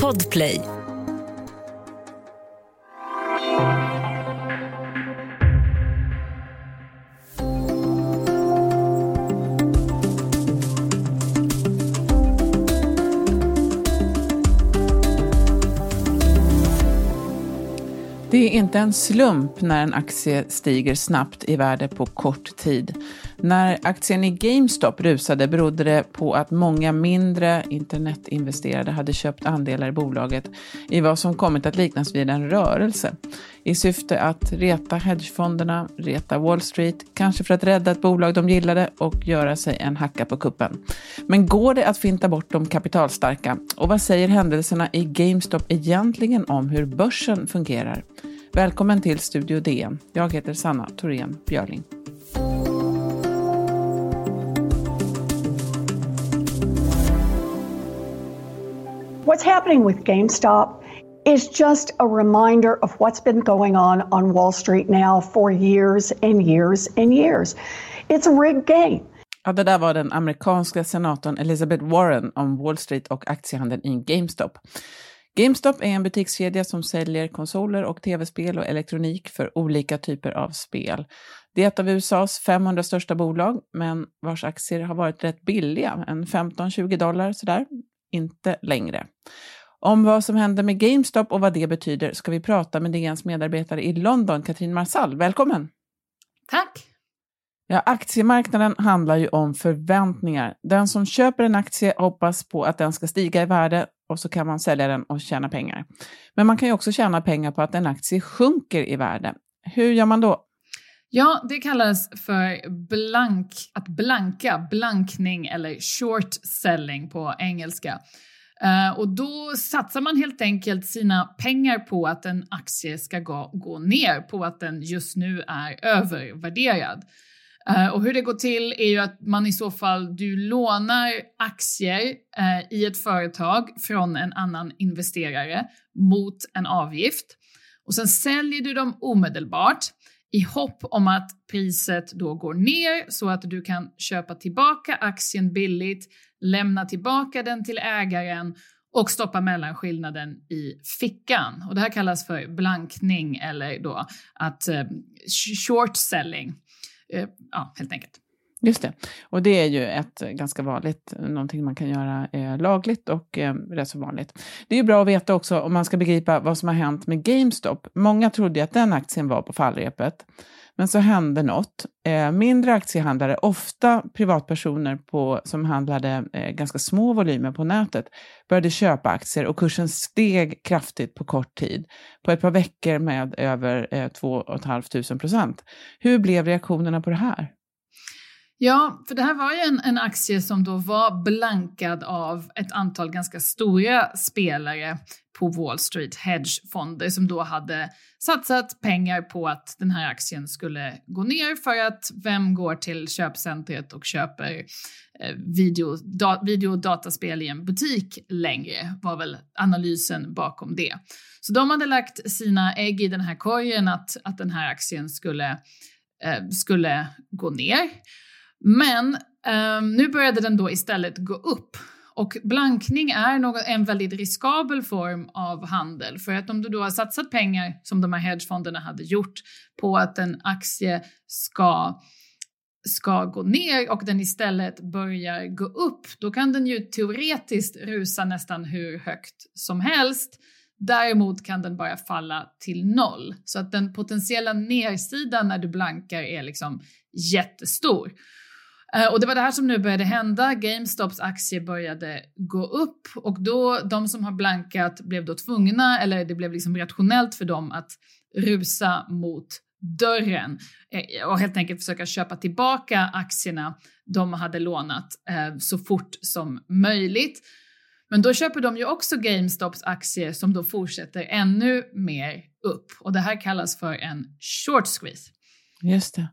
Podplay Det är inte en slump när en aktie stiger snabbt i värde på kort tid. När aktien i GameStop rusade berodde det på att många mindre internetinvesterare hade köpt andelar i bolaget i vad som kommit att liknas vid en rörelse. I syfte att reta hedgefonderna, reta Wall Street, kanske för att rädda ett bolag de gillade och göra sig en hacka på kuppen. Men går det att finta bort de kapitalstarka? Och vad säger händelserna i GameStop egentligen om hur börsen fungerar? Välkommen till Studio DN. Jag heter Sanna Thorén Björling. What's happening with GameStop is just a reminder of what's been going on on Wall Street now for years and years and years. It's a rigged game. Ja, det där var den amerikanska senatorn Elizabeth Warren om Wall Street och aktiehandeln i GameStop. GameStop är en butikskedja som säljer konsoler och tv-spel och elektronik för olika typer av spel. Det är ett av USAs 500 största bolag, men vars aktier har varit rätt billiga, en 15-20 dollar sådär, inte längre. Om vad som händer med GameStop och vad det betyder ska vi prata med DNs medarbetare i London, Katrin Marsall. Välkommen! Tack! Ja, aktiemarknaden handlar ju om förväntningar. Den som köper en aktie hoppas på att den ska stiga i värde och så kan man sälja den och tjäna pengar. Men man kan ju också tjäna pengar på att en aktie sjunker i värde. Hur gör man då? Ja, det kallas för blank, att blanka, blankning eller short selling på engelska. Eh, och då satsar man helt enkelt sina pengar på att en aktie ska gå, gå ner, på att den just nu är övervärderad. Eh, och hur det går till är ju att man i så fall, du lånar aktier eh, i ett företag från en annan investerare mot en avgift och sen säljer du dem omedelbart i hopp om att priset då går ner så att du kan köpa tillbaka aktien billigt, lämna tillbaka den till ägaren och stoppa mellanskillnaden i fickan. Och det här kallas för blankning eller då att eh, short selling. Eh, ja, helt enkelt. Just det. Och det är ju ett ganska vanligt, någonting man kan göra eh, lagligt och eh, rätt så vanligt. Det är ju bra att veta också om man ska begripa vad som har hänt med GameStop. Många trodde ju att den aktien var på fallrepet. Men så hände något. Eh, mindre aktiehandlare, ofta privatpersoner på, som handlade eh, ganska små volymer på nätet, började köpa aktier och kursen steg kraftigt på kort tid. På ett par veckor med över eh, 2 500 procent. Hur blev reaktionerna på det här? Ja, för det här var ju en, en aktie som då var blankad av ett antal ganska stora spelare på Wall Street, hedgefonder som då hade satsat pengar på att den här aktien skulle gå ner för att vem går till köpcentret och köper eh, video, da, video och dataspel i en butik längre var väl analysen bakom det. Så de hade lagt sina ägg i den här korgen att, att den här aktien skulle, eh, skulle gå ner. Men eh, nu började den då istället gå upp. Och blankning är något, en väldigt riskabel form av handel för att om du då har satsat pengar som de här hedgefonderna hade gjort på att en aktie ska ska gå ner och den istället börjar gå upp, då kan den ju teoretiskt rusa nästan hur högt som helst. Däremot kan den bara falla till noll så att den potentiella nedsidan när du blankar är liksom jättestor. Eh, och det var det här som nu började hända. GameStops aktie började gå upp och då de som har blankat blev då tvungna, eller det blev liksom rationellt för dem att rusa mot dörren eh, och helt enkelt försöka köpa tillbaka aktierna de hade lånat eh, så fort som möjligt. Men då köper de ju också GameStops aktier som då fortsätter ännu mer upp och det här kallas för en short squeeze. Just det.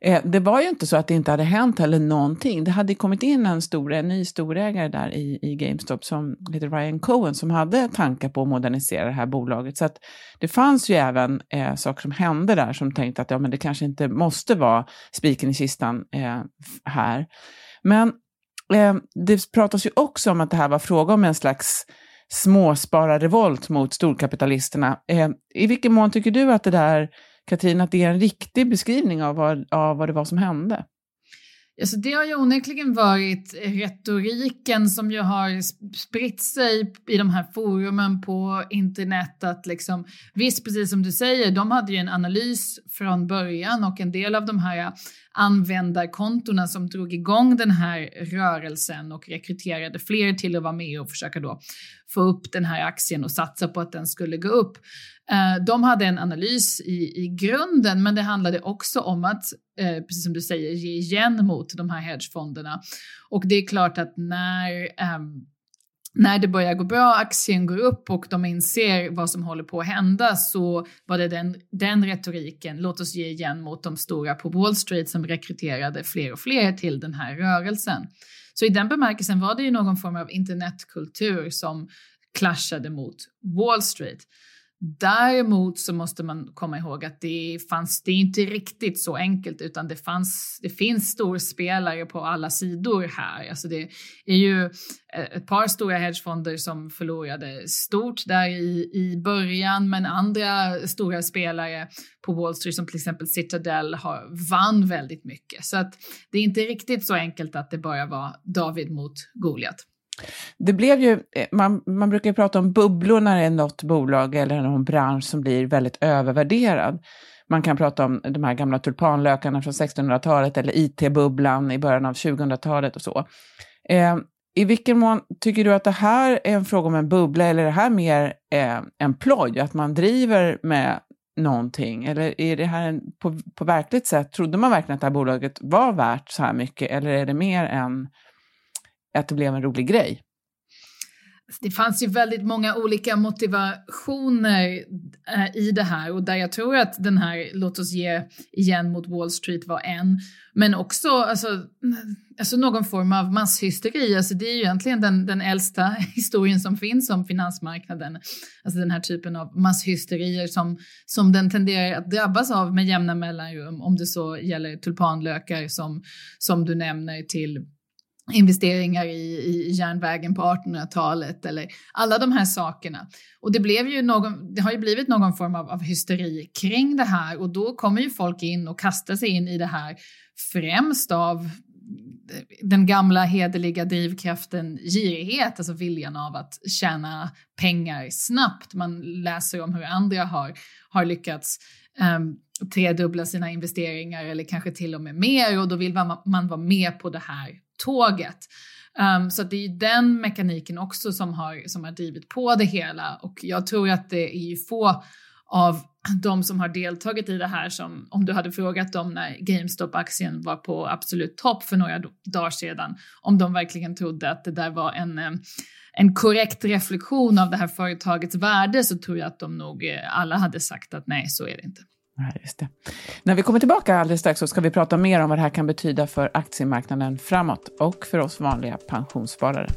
Eh, det var ju inte så att det inte hade hänt heller någonting. Det hade kommit in en, stor, en ny storägare där i, i GameStop som heter Ryan Cohen som hade tankar på att modernisera det här bolaget. Så att det fanns ju även eh, saker som hände där som tänkte att ja, men det kanske inte måste vara spiken i kistan eh, här. Men Eh, det pratas ju också om att det här var fråga om en slags småspararrevolt mot storkapitalisterna. Eh, I vilken mån tycker du att det där, Katrin, att det är en riktig beskrivning av vad, av vad det var som hände? Alltså det har ju onekligen varit retoriken som ju har spritt sig i de här forumen på internet. Att liksom, visst, precis som du säger, de hade ju en analys från början och en del av de här användarkontona som drog igång den här rörelsen och rekryterade fler till att vara med och försöka då få upp den här aktien och satsa på att den skulle gå upp. Eh, de hade en analys i, i grunden, men det handlade också om att, eh, precis som du säger, ge igen mot de här hedgefonderna. Och det är klart att när ehm, när det börjar gå bra, aktien går upp och de inser vad som håller på att hända så var det den, den retoriken, låt oss ge igen mot de stora på Wall Street som rekryterade fler och fler till den här rörelsen. Så i den bemärkelsen var det ju någon form av internetkultur som clashade mot Wall Street. Däremot så måste man komma ihåg att det fanns, det är inte riktigt så enkelt utan det, fanns, det finns storspelare på alla sidor här. Alltså det är ju eh, ett par stora hedgefonder som förlorade stort där i, i början men andra stora spelare på Wall Street som till exempel Citadel har, vann väldigt mycket. Så att det är inte riktigt så enkelt att det bara var David mot Goliat. Det blev ju, eh, man, man brukar ju prata om bubblor när det är något bolag eller någon bransch som blir väldigt övervärderad. Man kan prata om de här gamla tulpanlökarna från 1600-talet eller IT-bubblan i början av 2000-talet och så. Eh, I vilken mån tycker du att det här är en fråga om en bubbla eller är det här mer eh, en ploj, att man driver med någonting? Eller är det här en, på, på verkligt sätt, trodde man verkligen att det här bolaget var värt så här mycket eller är det mer en att det blev en rolig grej? Alltså, det fanns ju väldigt många olika motivationer eh, i det här och där jag tror att den här låt oss ge igen mot Wall Street var en. Men också alltså, alltså någon form av masshysteri. Alltså det är ju egentligen den, den äldsta historien som finns om finansmarknaden. Alltså den här typen av masshysterier som, som den tenderar att drabbas av med jämna mellanrum. Om det så gäller tulpanlökar som, som du nämner till investeringar i, i järnvägen på 1800-talet eller alla de här sakerna. Och det, blev ju någon, det har ju blivit någon form av, av hysteri kring det här och då kommer ju folk in och kastar sig in i det här främst av den gamla hederliga drivkraften girighet, alltså viljan av att tjäna pengar snabbt. Man läser om hur andra har, har lyckats um, tredubbla sina investeringar eller kanske till och med mer och då vill man, man vara med på det här tåget. Um, så det är den mekaniken också som har, som har drivit på det hela och jag tror att det är ju få av de som har deltagit i det här som om du hade frågat dem när GameStop-aktien var på absolut topp för några dagar sedan om de verkligen trodde att det där var en, eh, en korrekt reflektion av det här företagets värde så tror jag att de nog eh, alla hade sagt att nej, så är det inte. Ja, just det. När vi kommer tillbaka alldeles strax så ska vi prata mer om vad det här kan betyda för aktiemarknaden framåt och för oss vanliga pensionssparare.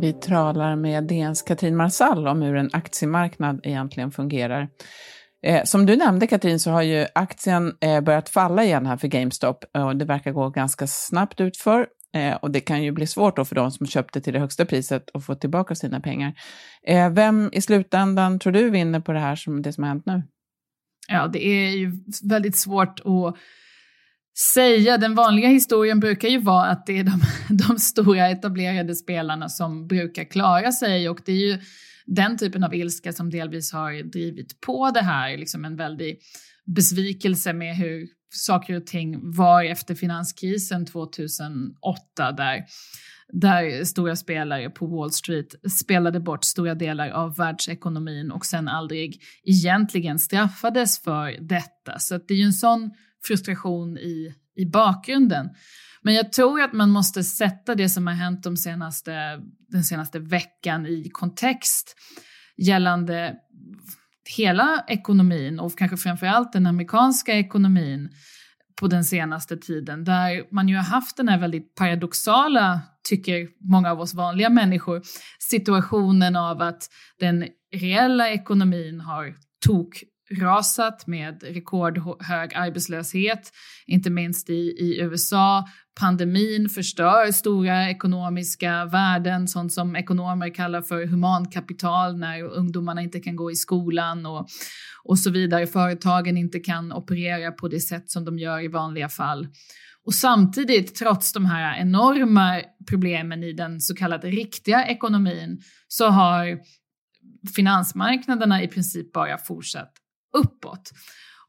Vi talar med DNs Katrin Marsall om hur en aktiemarknad egentligen fungerar. Eh, som du nämnde Katrin så har ju aktien eh, börjat falla igen här för GameStop och det verkar gå ganska snabbt utför Eh, och det kan ju bli svårt då för de som köpte till det högsta priset att få tillbaka sina pengar. Eh, vem i slutändan tror du vinner på det här som det som har hänt nu? Ja, det är ju väldigt svårt att säga. Den vanliga historien brukar ju vara att det är de, de stora etablerade spelarna som brukar klara sig och det är ju den typen av ilska som delvis har drivit på det här, liksom en väldig besvikelse med hur saker och ting var efter finanskrisen 2008 där, där stora spelare på Wall Street spelade bort stora delar av världsekonomin och sen aldrig egentligen straffades för detta. Så det är ju en sån frustration i, i bakgrunden. Men jag tror att man måste sätta det som har hänt de senaste, den senaste veckan i kontext gällande hela ekonomin och kanske framförallt den amerikanska ekonomin på den senaste tiden där man ju har haft den här väldigt paradoxala, tycker många av oss vanliga människor, situationen av att den reella ekonomin har tok rasat med rekordhög arbetslöshet, inte minst i, i USA. Pandemin förstör stora ekonomiska värden, sånt som ekonomer kallar för humankapital när ungdomarna inte kan gå i skolan och, och så vidare. Företagen inte kan operera på det sätt som de gör i vanliga fall. Och samtidigt, trots de här enorma problemen i den så kallade riktiga ekonomin, så har finansmarknaderna i princip bara fortsatt uppåt.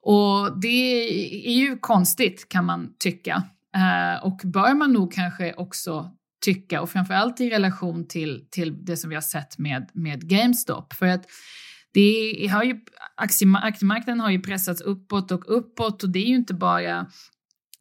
Och det är ju konstigt kan man tycka. Eh, och bör man nog kanske också tycka och framförallt i relation till, till det som vi har sett med, med GameStop. För att det har ju, aktiemarknaden har ju pressats uppåt och uppåt och det är ju inte bara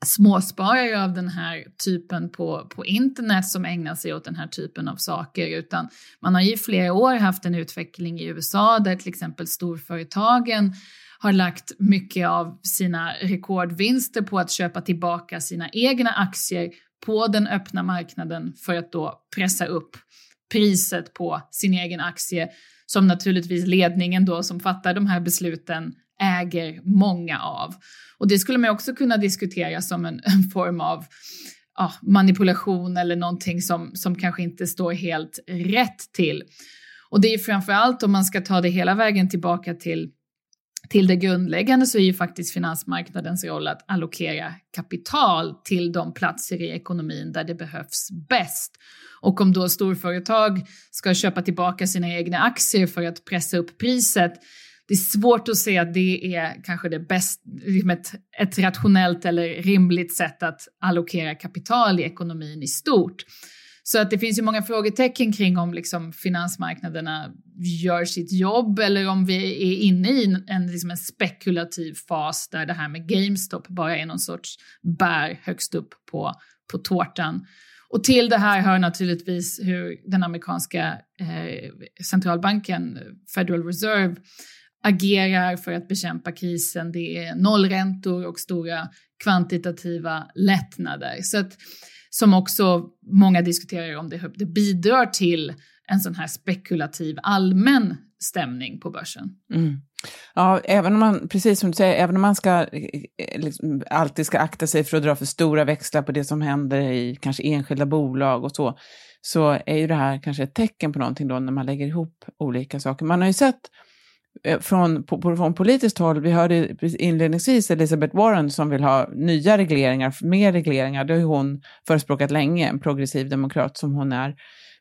småsparare av den här typen på, på internet som ägnar sig åt den här typen av saker utan man har ju i flera år haft en utveckling i USA där till exempel storföretagen har lagt mycket av sina rekordvinster på att köpa tillbaka sina egna aktier på den öppna marknaden för att då pressa upp priset på sin egen aktie som naturligtvis ledningen då som fattar de här besluten äger många av. Och det skulle man också kunna diskutera som en, en form av ja, manipulation eller någonting som, som kanske inte står helt rätt till. Och det är framför allt om man ska ta det hela vägen tillbaka till till det grundläggande så är ju faktiskt finansmarknadens roll att allokera kapital till de platser i ekonomin där det behövs bäst. Och om då storföretag ska köpa tillbaka sina egna aktier för att pressa upp priset, det är svårt att se att det är kanske det bästa, liksom ett, ett rationellt eller rimligt sätt att allokera kapital i ekonomin i stort. Så att det finns ju många frågetecken kring om liksom finansmarknaderna gör sitt jobb eller om vi är inne i en, liksom en spekulativ fas där det här med GameStop bara är någon sorts bär högst upp på, på tårtan. Och till det här hör naturligtvis hur den amerikanska eh, centralbanken, Federal Reserve, agerar för att bekämpa krisen. Det är nollräntor och stora kvantitativa lättnader. Så att som också många diskuterar om det, det bidrar till en sån här spekulativ allmän stämning på börsen. Mm. Ja, även om man, precis som du säger, även om man ska, eh, eh, liksom, alltid ska akta sig för att dra för stora växlar på det som händer i kanske enskilda bolag och så, så är ju det här kanske ett tecken på någonting då när man lägger ihop olika saker. Man har ju sett Eh, från, på, från politiskt håll, vi hörde inledningsvis Elizabeth Warren som vill ha nya regleringar, mer regleringar, det har ju hon förespråkat länge, en progressiv demokrat som hon är.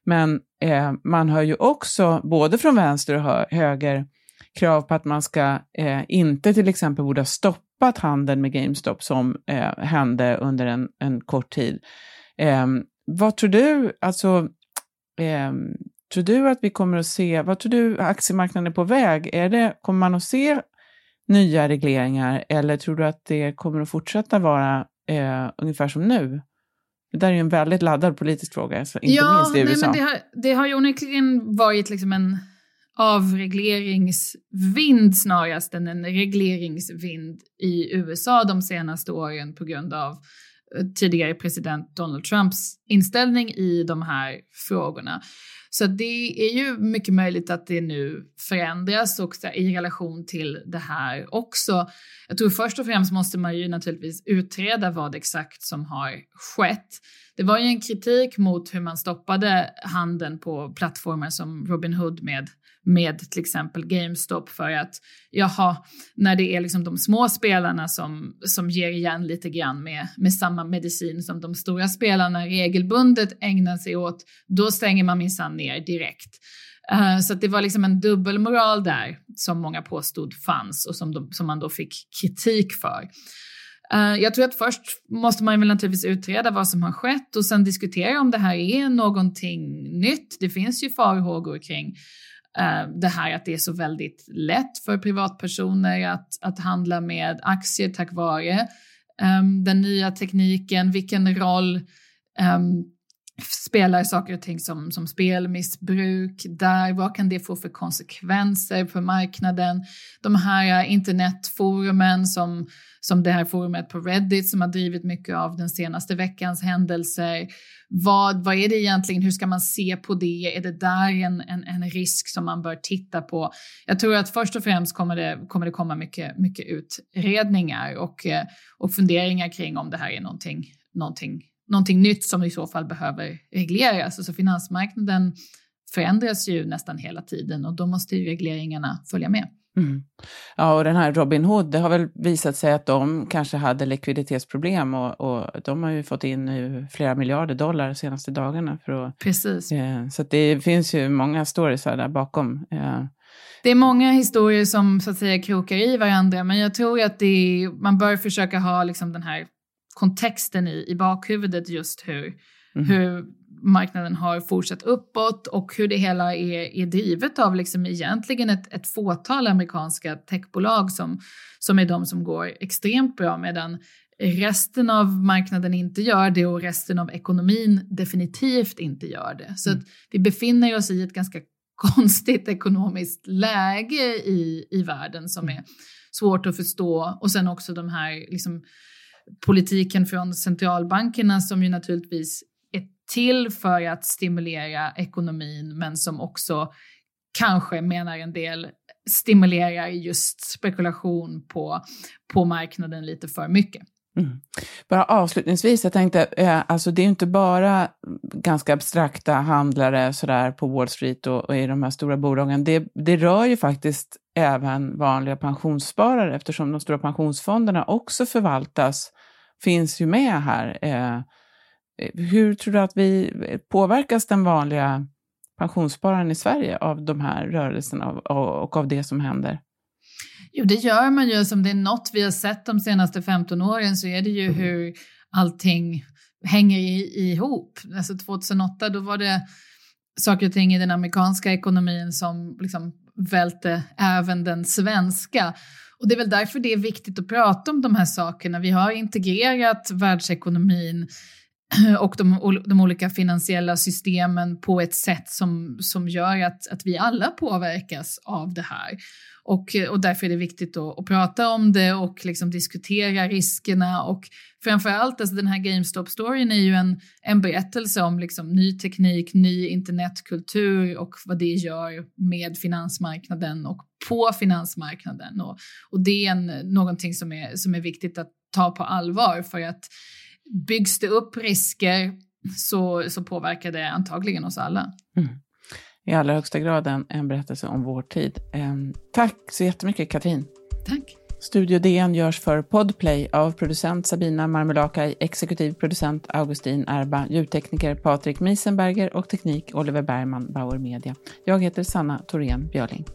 Men eh, man hör ju också, både från vänster och höger, krav på att man ska eh, inte till exempel borde ha stoppat handeln med GameStop som eh, hände under en, en kort tid. Eh, vad tror du, alltså ehm, Tror du att vi kommer att se, vad tror du aktiemarknaden är på väg? Är det, kommer man att se nya regleringar eller tror du att det kommer att fortsätta vara eh, ungefär som nu? Det där är ju en väldigt laddad politisk fråga, så inte ja, minst i USA. Nej, men det, har, det har ju onekligen varit liksom en avregleringsvind snarast än en regleringsvind i USA de senaste åren på grund av eh, tidigare president Donald Trumps inställning i de här frågorna. Så det är ju mycket möjligt att det nu förändras och i relation till det här också. Jag tror först och främst måste man ju naturligtvis utreda vad exakt som har skett. Det var ju en kritik mot hur man stoppade handeln på plattformar som Robinhood med med till exempel GameStop för att jaha, när det är liksom de små spelarna som, som ger igen lite grann med, med samma medicin som de stora spelarna regelbundet ägnar sig åt, då stänger man minsann ner direkt. Uh, så det var liksom en dubbelmoral där som många påstod fanns och som, de, som man då fick kritik för. Uh, jag tror att först måste man väl naturligtvis utreda vad som har skett och sen diskutera om det här är någonting nytt. Det finns ju farhågor kring eh, det här att det är så väldigt lätt för privatpersoner att, att handla med aktier tack vare um, den nya tekniken, vilken roll um, spelar saker och ting som, som spelmissbruk där, vad kan det få för konsekvenser för marknaden? De här eh, internetforumen som, som det här forumet på Reddit som har drivit mycket av den senaste veckans händelser. Vad, vad är det egentligen, hur ska man se på det? Är det där en, en, en risk som man bör titta på? Jag tror att först och främst kommer det, kommer det komma mycket, mycket utredningar och, eh, och funderingar kring om det här är någonting, någonting någonting nytt som i så fall behöver regleras. Alltså finansmarknaden förändras ju nästan hela tiden och då måste ju regleringarna följa med. Mm. Ja, och den här Robin Hood, det har väl visat sig att de kanske hade likviditetsproblem och, och de har ju fått in flera miljarder dollar de senaste dagarna. För att, Precis. Eh, så det finns ju många stories där bakom. Eh. Det är många historier som så att säga krokar i varandra, men jag tror att är, man bör försöka ha liksom den här kontexten i, i bakhuvudet just hur, mm. hur marknaden har fortsatt uppåt och hur det hela är, är drivet av liksom egentligen ett, ett fåtal amerikanska techbolag som, som är de som går extremt bra medan resten av marknaden inte gör det och resten av ekonomin definitivt inte gör det. Så mm. vi befinner oss i ett ganska konstigt ekonomiskt läge i, i världen som är svårt att förstå och sen också de här liksom, politiken från centralbankerna som ju naturligtvis är till för att stimulera ekonomin men som också kanske, menar en del, stimulerar just spekulation på, på marknaden lite för mycket. Mm. Bara avslutningsvis, jag tänkte, eh, alltså det är ju inte bara ganska abstrakta handlare sådär på Wall Street och, och i de här stora bolagen. Det, det rör ju faktiskt även vanliga pensionssparare eftersom de stora pensionsfonderna också förvaltas finns ju med här. Eh, hur tror du att vi påverkas den vanliga pensionsspararen i Sverige av de här rörelserna och av det som händer? Jo, det gör man ju. Som det är något vi har sett de senaste 15 åren så är det ju hur allting hänger ihop. Alltså 2008 då var det saker och ting i den amerikanska ekonomin som liksom välte även den svenska. Och det är väl därför det är viktigt att prata om de här sakerna. Vi har integrerat världsekonomin och de, de olika finansiella systemen på ett sätt som, som gör att, att vi alla påverkas av det här. Och, och därför är det viktigt att, att prata om det och liksom diskutera riskerna och framförallt, alltså den här GameStop-storyn är ju en, en berättelse om liksom ny teknik, ny internetkultur och vad det gör med finansmarknaden och på finansmarknaden. Och, och det är en, någonting som är, som är viktigt att ta på allvar för att byggs det upp risker så, så påverkar det antagligen oss alla. Mm i allra högsta grad en, en berättelse om vår tid. Eh, tack så jättemycket Katrin. Tack. Studio DN görs för Podplay av producent Sabina Marmelakai, exekutiv producent Augustin Erba, ljudtekniker Patrik Miesenberger och teknik Oliver Bergman, Bauer Media. Jag heter Sanna Thorén Björling.